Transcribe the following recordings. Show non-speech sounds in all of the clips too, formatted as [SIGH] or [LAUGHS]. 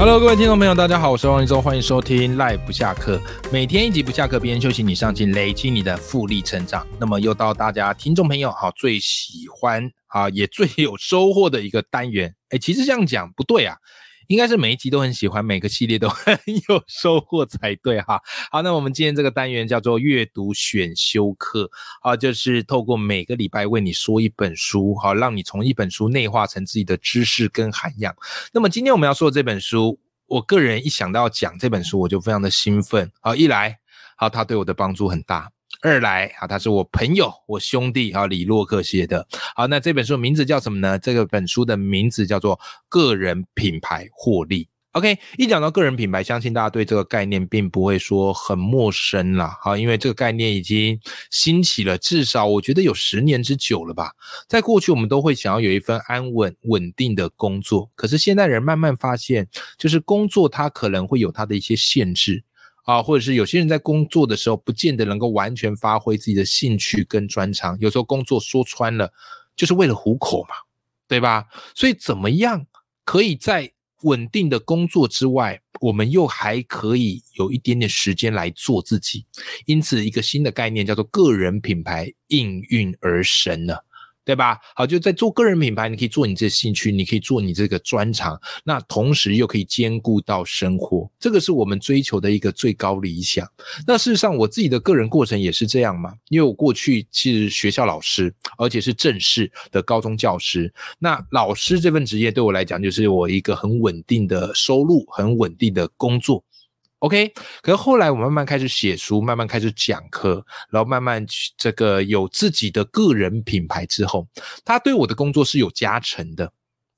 Hello，各位听众朋友，大家好，我是王一舟，欢迎收听赖不下课，每天一集不下课，别人休息你上进，累积你的复利成长。那么又到大家听众朋友好最喜欢啊，也最有收获的一个单元。哎，其实这样讲不对啊。应该是每一集都很喜欢，每个系列都 [LAUGHS] 很有收获才对哈。好，那我们今天这个单元叫做阅读选修课啊，就是透过每个礼拜为你说一本书，好，让你从一本书内化成自己的知识跟涵养。那么今天我们要说的这本书，我个人一想到讲这本书，我就非常的兴奋。好，一来，好，它对我的帮助很大。二来啊，他是我朋友，我兄弟啊，李洛克写的。好，那这本书名字叫什么呢？这个本书的名字叫做《个人品牌获利》。OK，一讲到个人品牌，相信大家对这个概念并不会说很陌生啦。好，因为这个概念已经兴起了，至少我觉得有十年之久了吧。在过去，我们都会想要有一份安稳稳定的工作，可是现代人慢慢发现，就是工作它可能会有它的一些限制。啊，或者是有些人在工作的时候，不见得能够完全发挥自己的兴趣跟专长。有时候工作说穿了，就是为了糊口嘛，对吧？所以怎么样可以在稳定的工作之外，我们又还可以有一点点时间来做自己？因此，一个新的概念叫做个人品牌应运而生了。对吧？好，就在做个人品牌，你可以做你这兴趣，你可以做你这个专长，那同时又可以兼顾到生活，这个是我们追求的一个最高理想。那事实上，我自己的个人过程也是这样嘛，因为我过去是学校老师，而且是正式的高中教师。那老师这份职业对我来讲，就是我一个很稳定的收入，很稳定的工作。OK，可是后来我慢慢开始写书，慢慢开始讲课，然后慢慢这个有自己的个人品牌之后，他对我的工作是有加成的，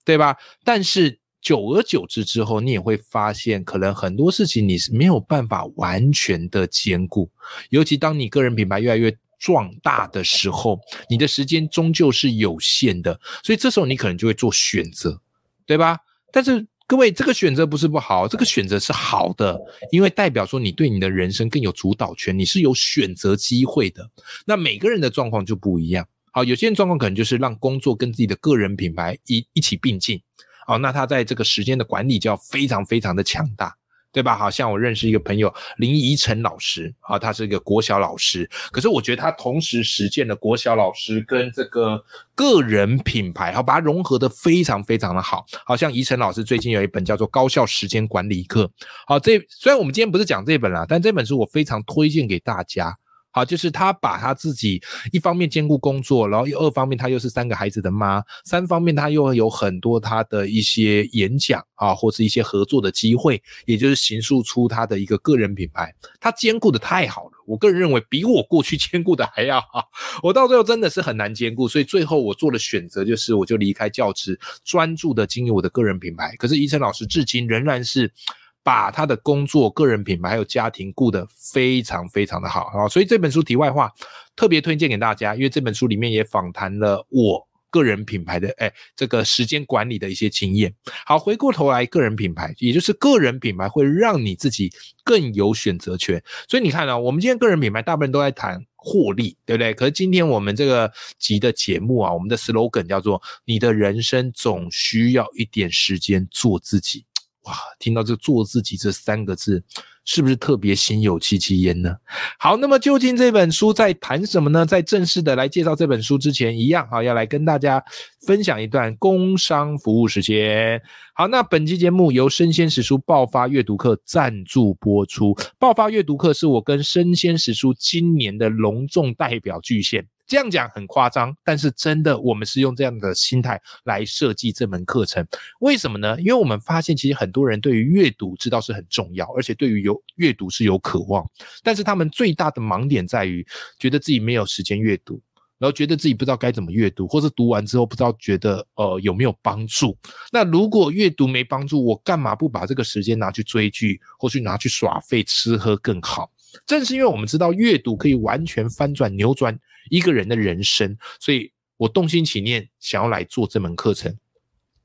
对吧？但是久而久之之后，你也会发现，可能很多事情你是没有办法完全的兼顾，尤其当你个人品牌越来越壮大的时候，你的时间终究是有限的，所以这时候你可能就会做选择，对吧？但是。各位，这个选择不是不好，这个选择是好的，因为代表说你对你的人生更有主导权，你是有选择机会的。那每个人的状况就不一样。好，有些人状况可能就是让工作跟自己的个人品牌一一起并进。好，那他在这个时间的管理就要非常非常的强大。对吧？好像我认识一个朋友林怡晨老师啊，他是一个国小老师，可是我觉得他同时实践了国小老师跟这个个人品牌，好把它融合的非常非常的好。好像怡晨老师最近有一本叫做《高效时间管理课》，好，这虽然我们今天不是讲这本啦，但这本书我非常推荐给大家。好，就是他把他自己一方面兼顾工作，然后又二方面他又是三个孩子的妈，三方面他又有很多他的一些演讲啊，或是一些合作的机会，也就是形塑出他的一个个人品牌。他兼顾的太好了，我个人认为比我过去兼顾的还要好。我到最后真的是很难兼顾，所以最后我做的选择就是，我就离开教职，专注的经营我的个人品牌。可是宜晨老师至今仍然是。把他的工作、个人品牌还有家庭顾得非常非常的好啊，所以这本书题外话特别推荐给大家，因为这本书里面也访谈了我个人品牌的哎这个时间管理的一些经验。好，回过头来，个人品牌也就是个人品牌会让你自己更有选择权。所以你看啊，我们今天个人品牌大部分都在谈获利，对不对？可是今天我们这个集的节目啊，我们的 slogan 叫做“你的人生总需要一点时间做自己”。哇，听到这“做自己”这三个字，是不是特别心有戚戚焉呢？好，那么究竟这本书在谈什么呢？在正式的来介绍这本书之前，一样哈，要来跟大家分享一段工商服务时间。好，那本期节目由生鲜时书爆发阅读课赞助播出。爆发阅读课是我跟生鲜时书今年的隆重代表巨献。这样讲很夸张，但是真的，我们是用这样的心态来设计这门课程。为什么呢？因为我们发现，其实很多人对于阅读知道是很重要，而且对于有阅读是有渴望，但是他们最大的盲点在于，觉得自己没有时间阅读，然后觉得自己不知道该怎么阅读，或是读完之后不知道觉得呃有没有帮助。那如果阅读没帮助，我干嘛不把这个时间拿去追剧，或去拿去耍废、吃喝更好？正是因为我们知道阅读可以完全翻转、扭转。一个人的人生，所以我动心起念，想要来做这门课程。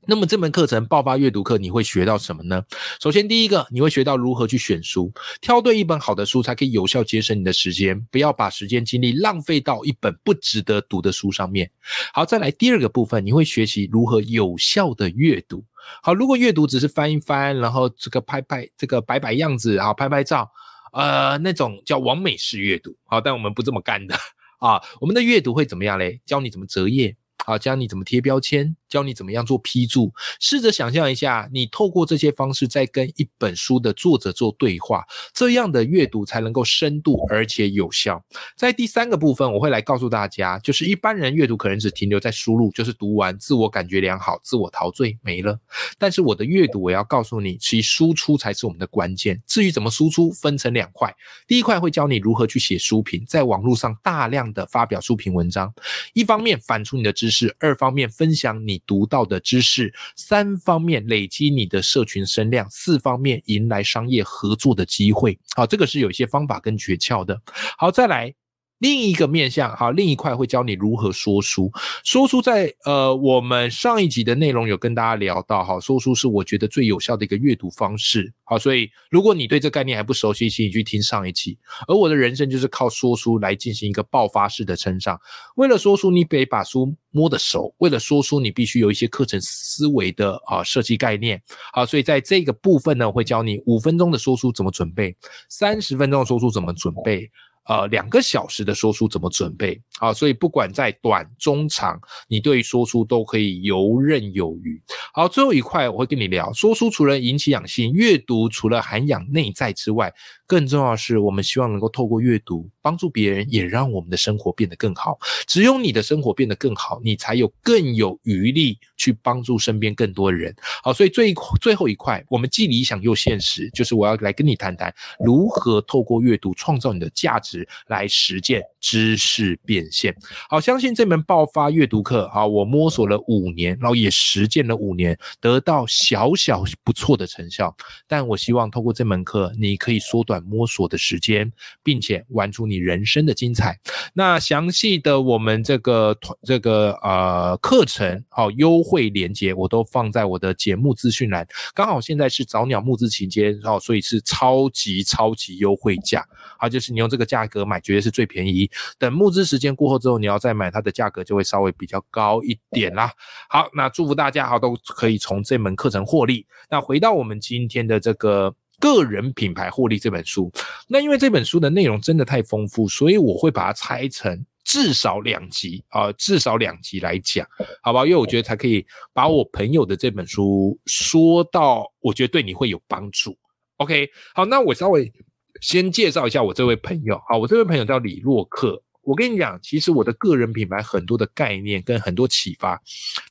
那么这门课程爆发阅读课，你会学到什么呢？首先，第一个，你会学到如何去选书，挑对一本好的书，才可以有效节省你的时间，不要把时间精力浪费到一本不值得读的书上面。好，再来第二个部分，你会学习如何有效的阅读。好，如果阅读只是翻一翻，然后这个拍拍这个摆摆样子啊，拍拍照，呃，那种叫完美式阅读。好，但我们不这么干的 [LAUGHS] 啊，我们的阅读会怎么样嘞？教你怎么择页。好，教你怎么贴标签，教你怎么样做批注。试着想象一下，你透过这些方式在跟一本书的作者做对话，这样的阅读才能够深度而且有效。在第三个部分，我会来告诉大家，就是一般人阅读可能只停留在输入，就是读完自我感觉良好，自我陶醉没了。但是我的阅读，我要告诉你，其输出才是我们的关键。至于怎么输出，分成两块，第一块会教你如何去写书评，在网络上大量的发表书评文章，一方面反出你的知识。是二方面分享你读到的知识，三方面累积你的社群声量，四方面迎来商业合作的机会。好，这个是有一些方法跟诀窍的。好，再来。另一个面向，好，另一块会教你如何说书。说书在呃，我们上一集的内容有跟大家聊到，哈，说书是我觉得最有效的一个阅读方式。好，所以如果你对这概念还不熟悉，请你去听上一集。而我的人生就是靠说书来进行一个爆发式的成长。为了说书，你得把书摸得熟；为了说书，你必须有一些课程思维的啊设计概念。好，所以在这个部分呢，我会教你五分钟的说书怎么准备，三十分钟的说书怎么准备。呃，两个小时的说书怎么准备？啊，所以不管在短、中、长，你对说书都可以游刃有余。好，最后一块我会跟你聊，说书除了引起养性，阅读除了涵养内在之外。更重要的是，我们希望能够透过阅读帮助别人，也让我们的生活变得更好。只有你的生活变得更好，你才有更有余力去帮助身边更多人。好，所以最最后一块，我们既理想又现实，就是我要来跟你谈谈如何透过阅读创造你的价值，来实践知识变现。好，相信这门爆发阅读课，好，我摸索了五年，然后也实践了五年，得到小小不错的成效。但我希望透过这门课，你可以缩短。摸索的时间，并且玩出你人生的精彩。那详细的我们这个团这个呃课程好优惠链接，我都放在我的节目资讯栏。刚好现在是早鸟募资期间，哦，所以是超级超级优惠价。好，就是你用这个价格买，绝对是最便宜。等募资时间过后之后，你要再买，它的价格就会稍微比较高一点啦。好，那祝福大家好都可以从这门课程获利。那回到我们今天的这个。个人品牌获利这本书，那因为这本书的内容真的太丰富，所以我会把它拆成至少两集啊，至少两集来讲，好吧？因为我觉得才可以把我朋友的这本书说到，我觉得对你会有帮助。OK，好，那我稍微先介绍一下我这位朋友，好，我这位朋友叫李洛克。我跟你讲，其实我的个人品牌很多的概念跟很多启发，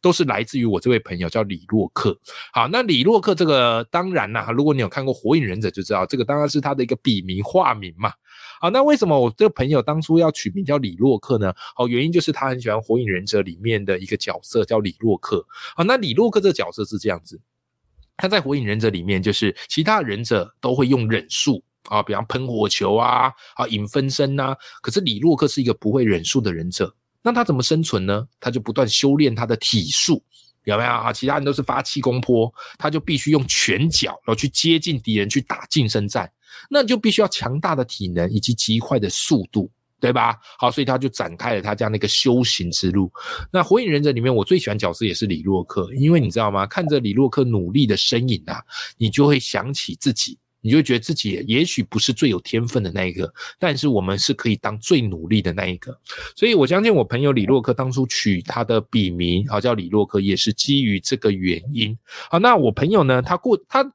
都是来自于我这位朋友叫李洛克。好，那李洛克这个当然啦，如果你有看过《火影忍者》就知道，这个当然是他的一个笔名化名嘛。好，那为什么我这个朋友当初要取名叫李洛克呢？好，原因就是他很喜欢《火影忍者》里面的一个角色叫李洛克。好，那李洛克这个角色是这样子，他在《火影忍者》里面就是其他忍者都会用忍术。啊，比方喷火球啊，啊引分身呐。可是李洛克是一个不会忍术的忍者，那他怎么生存呢？他就不断修炼他的体术，有没有啊？其他人都是发气功波，他就必须用拳脚，然后去接近敌人去打近身战，那就必须要强大的体能以及极快的速度，对吧？好，所以他就展开了他这样的一个修行之路。那火影忍者里面，我最喜欢角色也是李洛克，因为你知道吗？看着李洛克努力的身影啊，你就会想起自己。你就觉得自己也许不是最有天分的那一个，但是我们是可以当最努力的那一个。所以我相信我朋友李洛克当初取他的笔名啊叫李洛克，也是基于这个原因。好，那我朋友呢，他过他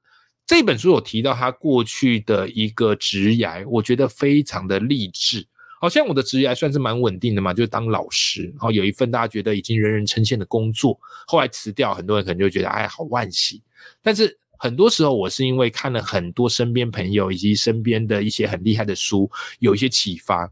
这本书有提到他过去的一个职涯，我觉得非常的励志。好像我的职业算是蛮稳定的嘛，就是当老师，然后有一份大家觉得已经人人称羡的工作，后来辞掉，很多人可能就觉得哎，好惋惜。但是很多时候，我是因为看了很多身边朋友以及身边的一些很厉害的书，有一些启发。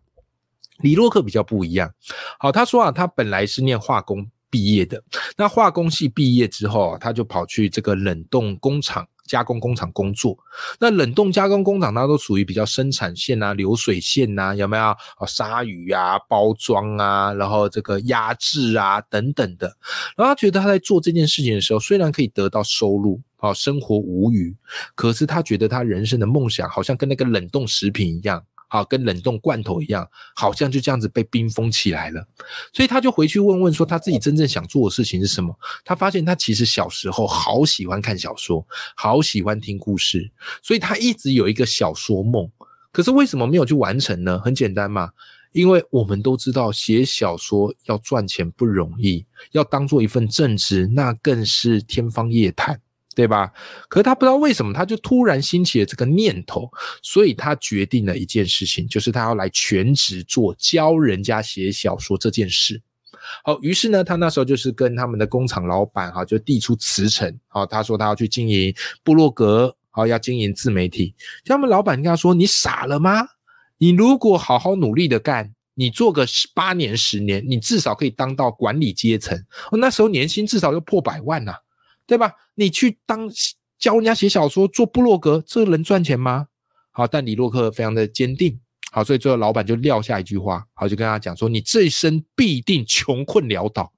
李洛克比较不一样。好，他说啊，他本来是念化工毕业的，那化工系毕业之后啊，他就跑去这个冷冻工厂。加工工厂工作。那冷冻加工工厂它都属于比较生产线啊、流水线啊，有没有？啊，杀鱼啊、包装啊，然后这个压制啊等等的。然后他觉得他在做这件事情的时候，虽然可以得到收入，哦，生活无余，可是他觉得他人生的梦想好像跟那个冷冻食品一样。好，跟冷冻罐头一样，好像就这样子被冰封起来了。所以他就回去问问说，他自己真正想做的事情是什么？他发现他其实小时候好喜欢看小说，好喜欢听故事，所以他一直有一个小说梦。可是为什么没有去完成呢？很简单嘛，因为我们都知道写小说要赚钱不容易，要当做一份正职，那更是天方夜谭。对吧？可是他不知道为什么，他就突然兴起了这个念头，所以他决定了一件事情，就是他要来全职做教人家写小说这件事。好，于是呢，他那时候就是跟他们的工厂老板哈，就递出辞呈。好，他说他要去经营部落格，好，要经营自媒体。他们老板跟他说：“你傻了吗？你如果好好努力的干，你做个八年、十年，你至少可以当到管理阶层。那时候年薪至少要破百万呐。”对吧？你去当教人家写小说、做部落格，这能赚钱吗？好，但李洛克非常的坚定，好，所以最后老板就撂下一句话，好，就跟他讲说：“你这一生必定穷困潦倒。”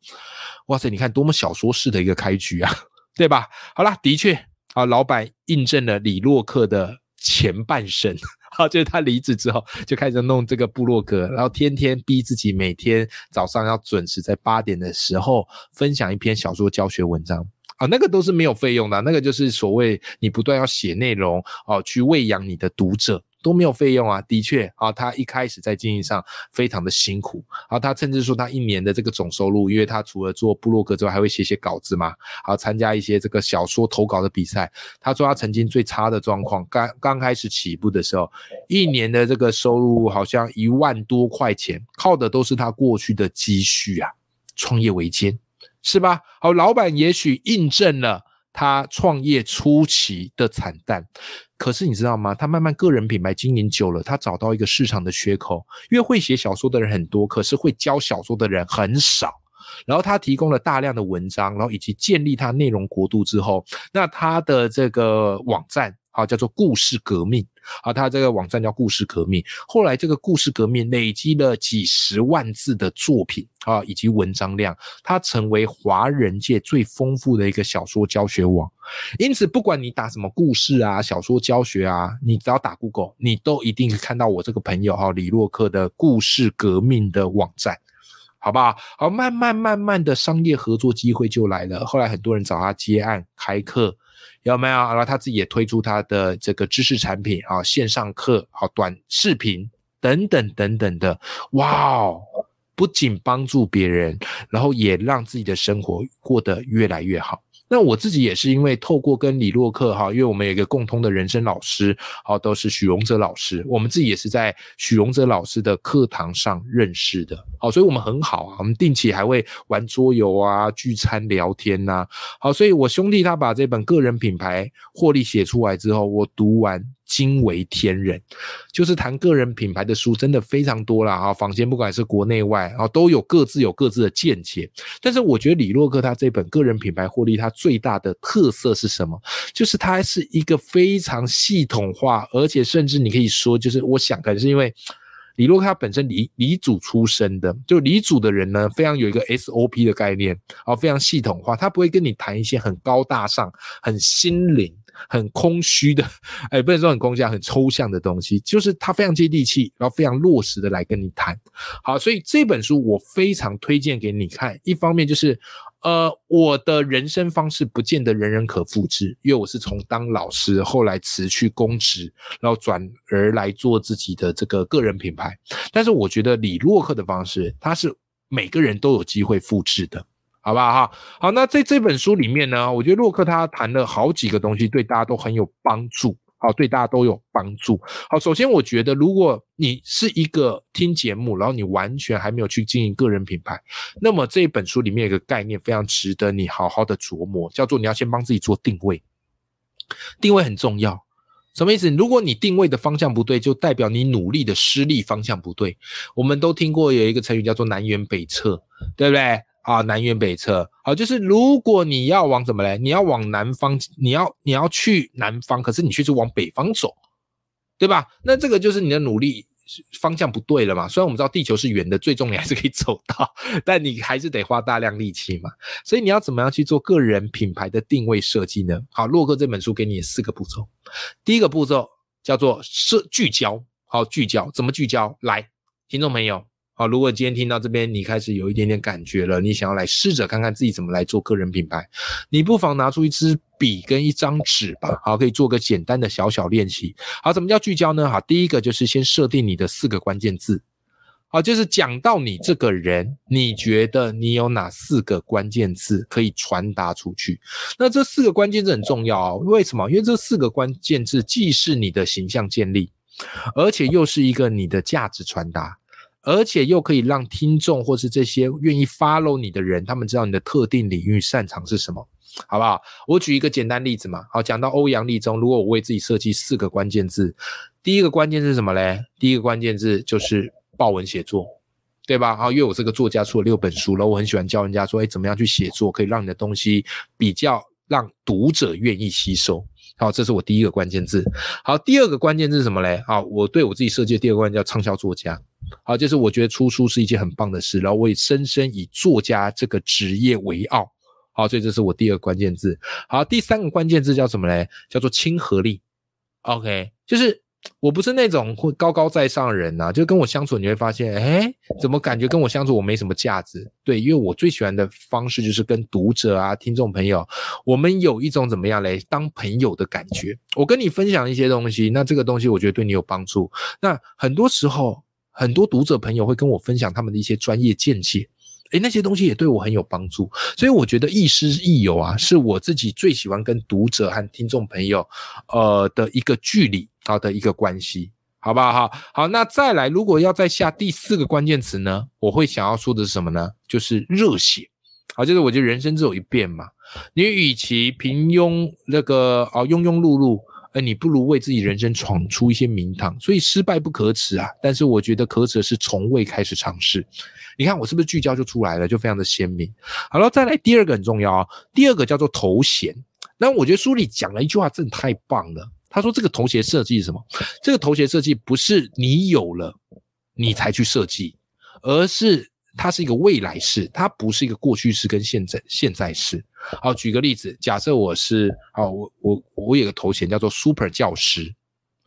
哇塞，你看多么小说式的一个开局啊，对吧？好了，的确，啊，老板印证了李洛克的前半生，好，就是他离职之后就开始弄这个部落格，然后天天逼自己每天早上要准时在八点的时候分享一篇小说教学文章。啊，那个都是没有费用的，那个就是所谓你不断要写内容哦，去喂养你的读者都没有费用啊。的确啊，他一开始在经营上非常的辛苦啊，他甚至说他一年的这个总收入，因为他除了做部落格之外，还会写写稿子嘛，好参加一些这个小说投稿的比赛。他说他曾经最差的状况，刚刚开始起步的时候，一年的这个收入好像一万多块钱，靠的都是他过去的积蓄啊，创业维艰。是吧？好，老板也许印证了他创业初期的惨淡，可是你知道吗？他慢慢个人品牌经营久了，他找到一个市场的缺口，因为会写小说的人很多，可是会教小说的人很少。然后他提供了大量的文章，然后以及建立他内容国度之后，那他的这个网站。好，叫做故事革命。好，他这个网站叫故事革命。后来这个故事革命累积了几十万字的作品啊，以及文章量，它成为华人界最丰富的一个小说教学网。因此，不管你打什么故事啊、小说教学啊，你只要打 Google，你都一定看到我这个朋友哈李洛克的故事革命的网站，好不好？好，慢慢慢慢的商业合作机会就来了。后来很多人找他接案开课。有没有？然后他自己也推出他的这个知识产品啊，线上课、好短视频等等等等的，哇哦！不仅帮助别人，然后也让自己的生活过得越来越好。那我自己也是因为透过跟李洛克哈，因为我们有一个共通的人生老师，好，都是许荣哲老师，我们自己也是在许荣哲老师的课堂上认识的，好，所以我们很好啊，我们定期还会玩桌游啊、聚餐聊天呐，好，所以我兄弟他把这本个人品牌获利写出来之后，我读完。惊为天人，就是谈个人品牌的书真的非常多了啊！坊间不管是国内外啊，都有各自有各自的见解。但是我觉得李洛克他这本个人品牌获利，他最大的特色是什么？就是它是一个非常系统化，而且甚至你可以说，就是我想可能是因为李洛克他本身李李主出身的，就李主的人呢，非常有一个 SOP 的概念啊，非常系统化，他不会跟你谈一些很高大上、很心灵。很空虚的，哎，不能说很空虚，很抽象的东西，就是他非常接地气，然后非常落实的来跟你谈。好，所以这本书我非常推荐给你看。一方面就是，呃，我的人生方式不见得人人可复制，因为我是从当老师，后来辞去公职，然后转而来做自己的这个个人品牌。但是我觉得李洛克的方式，他是每个人都有机会复制的。好不好哈？好，那在这本书里面呢，我觉得洛克他谈了好几个东西，对大家都很有帮助。好，对大家都有帮助。好，首先我觉得，如果你是一个听节目，然后你完全还没有去经营个人品牌，那么这本书里面有个概念非常值得你好好的琢磨，叫做你要先帮自己做定位。定位很重要，什么意思？如果你定位的方向不对，就代表你努力的失利方向不对。我们都听过有一个成语叫做南辕北辙，对不对？啊，南辕北辙。好，就是如果你要往怎么嘞？你要往南方，你要你要去南方，可是你却是往北方走，对吧？那这个就是你的努力方向不对了嘛。虽然我们知道地球是圆的，最终你还是可以走到，但你还是得花大量力气嘛。所以你要怎么样去做个人品牌的定位设计呢？好，洛克这本书给你四个步骤。第一个步骤叫做设聚焦，好，聚焦怎么聚焦？来，听众朋友。好，如果今天听到这边，你开始有一点点感觉了，你想要来试着看看自己怎么来做个人品牌，你不妨拿出一支笔跟一张纸吧。好，可以做个简单的小小练习。好，怎么叫聚焦呢？好，第一个就是先设定你的四个关键字。好，就是讲到你这个人，你觉得你有哪四个关键字可以传达出去？那这四个关键字很重要啊。为什么？因为这四个关键字既是你的形象建立，而且又是一个你的价值传达。而且又可以让听众或是这些愿意 follow 你的人，他们知道你的特定领域擅长是什么，好不好？我举一个简单例子嘛。好，讲到欧阳立中，如果我为自己设计四个关键字，第一个关键是什么嘞？第一个关键字就是报文写作，对吧？好，因为我这个作家出了六本书了，我很喜欢教人家说，哎，怎么样去写作，可以让你的东西比较让读者愿意吸收。好，这是我第一个关键字。好，第二个关键字是什么嘞？好，我对我自己设计的第二个关键叫畅销作家。好，就是我觉得出书是一件很棒的事，然后我也深深以作家这个职业为傲。好，所以这是我第二个关键字。好，第三个关键字叫什么嘞？叫做亲和力。OK，就是我不是那种会高高在上的人呐，就跟我相处你会发现，哎，怎么感觉跟我相处我没什么价值？对，因为我最喜欢的方式就是跟读者啊、听众朋友，我们有一种怎么样嘞，当朋友的感觉。我跟你分享一些东西，那这个东西我觉得对你有帮助。那很多时候。很多读者朋友会跟我分享他们的一些专业见解，诶，那些东西也对我很有帮助，所以我觉得亦师亦友啊，是我自己最喜欢跟读者和听众朋友，呃的一个距离好的一个关系，好不好？好，好，那再来，如果要再下第四个关键词呢，我会想要说的是什么呢？就是热血，好，就是我觉得人生只有一遍嘛，你与其平庸那个哦庸庸碌碌。哎，你不如为自己人生闯出一些名堂，所以失败不可耻啊。但是我觉得可耻的是从未开始尝试。你看我是不是聚焦就出来了，就非常的鲜明。好了，再来第二个很重要啊，第二个叫做头衔。那我觉得书里讲了一句话，真的太棒了。他说这个头衔设计是什么？这个头衔设计不是你有了你才去设计，而是。它是一个未来式，它不是一个过去式跟现在现在式。好，举个例子，假设我是，好，我我我有个头衔叫做 Super 教师，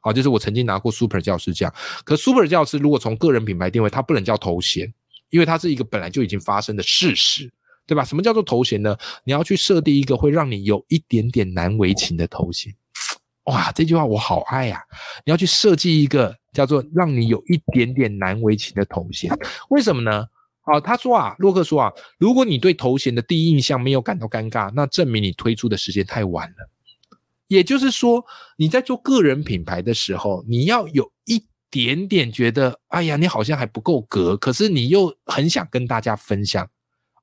好，就是我曾经拿过 Super 教师奖。可 Super 教师如果从个人品牌定位，它不能叫头衔，因为它是一个本来就已经发生的事实，对吧？什么叫做头衔呢？你要去设定一个会让你有一点点难为情的头衔。哇，这句话我好爱呀！你要去设计一个叫做让你有一点点难为情的头衔，为什么呢？好，他说啊，洛克说啊，如果你对头衔的第一印象没有感到尴尬，那证明你推出的时间太晚了。也就是说，你在做个人品牌的时候，你要有一点点觉得，哎呀，你好像还不够格，可是你又很想跟大家分享，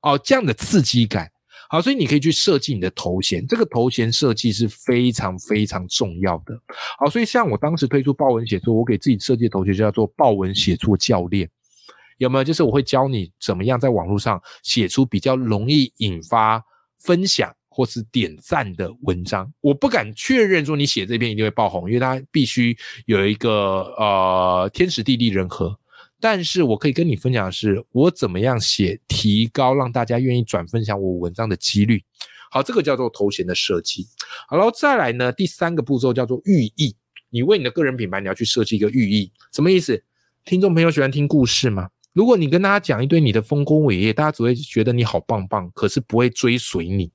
哦，这样的刺激感。好，所以你可以去设计你的头衔，这个头衔设计是非常非常重要的。好，所以像我当时推出豹文写作，我给自己设计的头衔叫做豹文写作教练。有没有？就是我会教你怎么样在网络上写出比较容易引发分享或是点赞的文章。我不敢确认说你写这篇一定会爆红，因为它必须有一个呃天时地利人和。但是我可以跟你分享的是，我怎么样写，提高让大家愿意转分享我文章的几率。好，这个叫做头衔的设计。好了，再来呢，第三个步骤叫做寓意。你为你的个人品牌，你要去设计一个寓意，什么意思？听众朋友喜欢听故事吗？如果你跟大家讲一堆你的丰功伟业，大家只会觉得你好棒棒，可是不会追随你。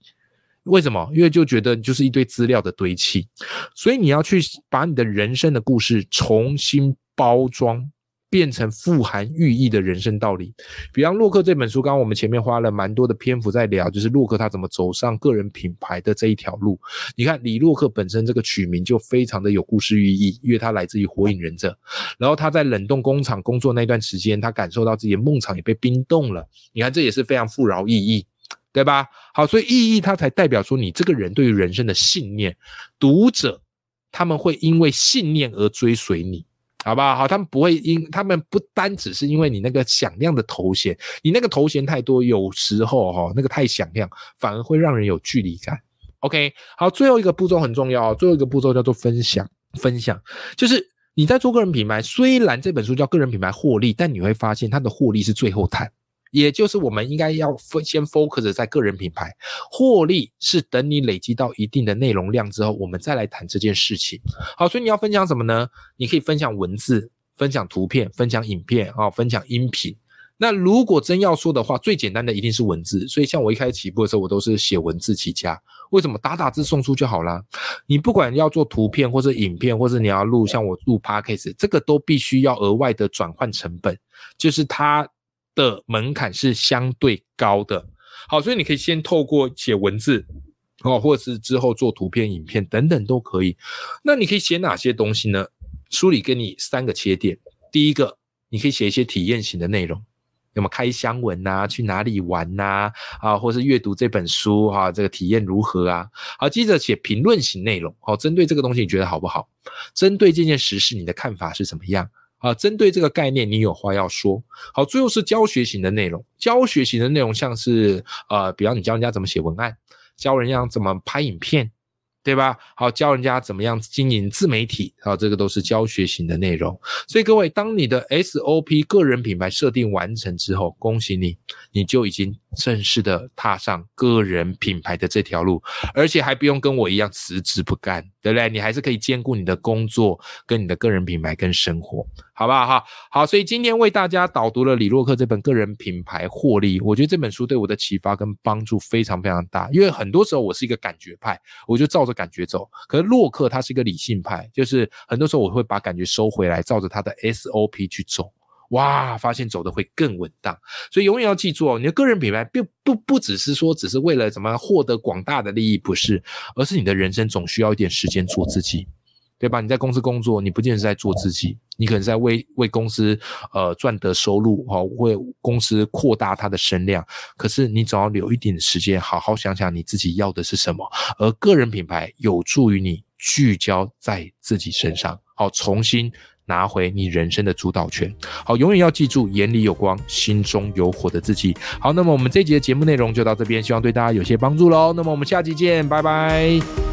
为什么？因为就觉得就是一堆资料的堆砌。所以你要去把你的人生的故事重新包装。变成富含寓意的人生道理，比方洛克这本书，刚刚我们前面花了蛮多的篇幅在聊，就是洛克他怎么走上个人品牌的这一条路。你看李洛克本身这个取名就非常的有故事寓意，因为他来自于火影忍者，然后他在冷冻工厂工作那段时间，他感受到自己的梦想也被冰冻了。你看这也是非常富饶意义，对吧？好，所以意义它才代表说你这个人对于人生的信念，读者他们会因为信念而追随你。好不好？好，他们不会因他们不单只是因为你那个响亮的头衔，你那个头衔太多，有时候哈那个太响亮，反而会让人有距离感。OK，好，最后一个步骤很重要，最后一个步骤叫做分享。分享就是你在做个人品牌，虽然这本书叫个人品牌获利，但你会发现它的获利是最后谈。也就是我们应该要先 focus 在个人品牌获利，是等你累积到一定的内容量之后，我们再来谈这件事情。好，所以你要分享什么呢？你可以分享文字、分享图片、分享影片啊，分享音频。那如果真要说的话，最简单的一定是文字。所以像我一开始起步的时候，我都是写文字起家。为什么打打字送出就好啦？你不管要做图片或者影片，或者你要录像我录 podcast，这个都必须要额外的转换成本，就是它。的门槛是相对高的，好，所以你可以先透过写文字哦，或者是之后做图片、影片等等都可以。那你可以写哪些东西呢？书里给你三个切点。第一个，你可以写一些体验型的内容，那么开箱文呐，去哪里玩呐，啊，或是阅读这本书哈，这个体验如何啊？好，接着写评论型内容，好，针对这个东西你觉得好不好？针对这件实事你的看法是怎么样？啊，针对这个概念，你有话要说。好，最后是教学型的内容。教学型的内容像是，呃，比方你教人家怎么写文案，教人家怎么拍影片。对吧？好，教人家怎么样经营自媒体，好，这个都是教学型的内容。所以各位，当你的 SOP 个人品牌设定完成之后，恭喜你，你就已经正式的踏上个人品牌的这条路，而且还不用跟我一样辞职不干，对不对？你还是可以兼顾你的工作跟你的个人品牌跟生活。好不好哈？好，所以今天为大家导读了李洛克这本个人品牌获利，我觉得这本书对我的启发跟帮助非常非常大。因为很多时候我是一个感觉派，我就照着感觉走。可是洛克他是一个理性派，就是很多时候我会把感觉收回来，照着他的 SOP 去走。哇，发现走的会更稳当。所以永远要记住哦，你的个人品牌并不不只是说只是为了怎么获得广大的利益，不是，而是你的人生总需要一点时间做自己。对吧？你在公司工作，你不见得是在做自己，你可能在为为公司呃赚得收入，哈，为公司扩大它的声量。可是你总要留一点时间，好好想想你自己要的是什么。而个人品牌有助于你聚焦在自己身上，好，重新拿回你人生的主导权。好，永远要记住，眼里有光，心中有火的自己。好，那么我们这集的节目内容就到这边，希望对大家有些帮助喽。那么我们下期见，拜拜。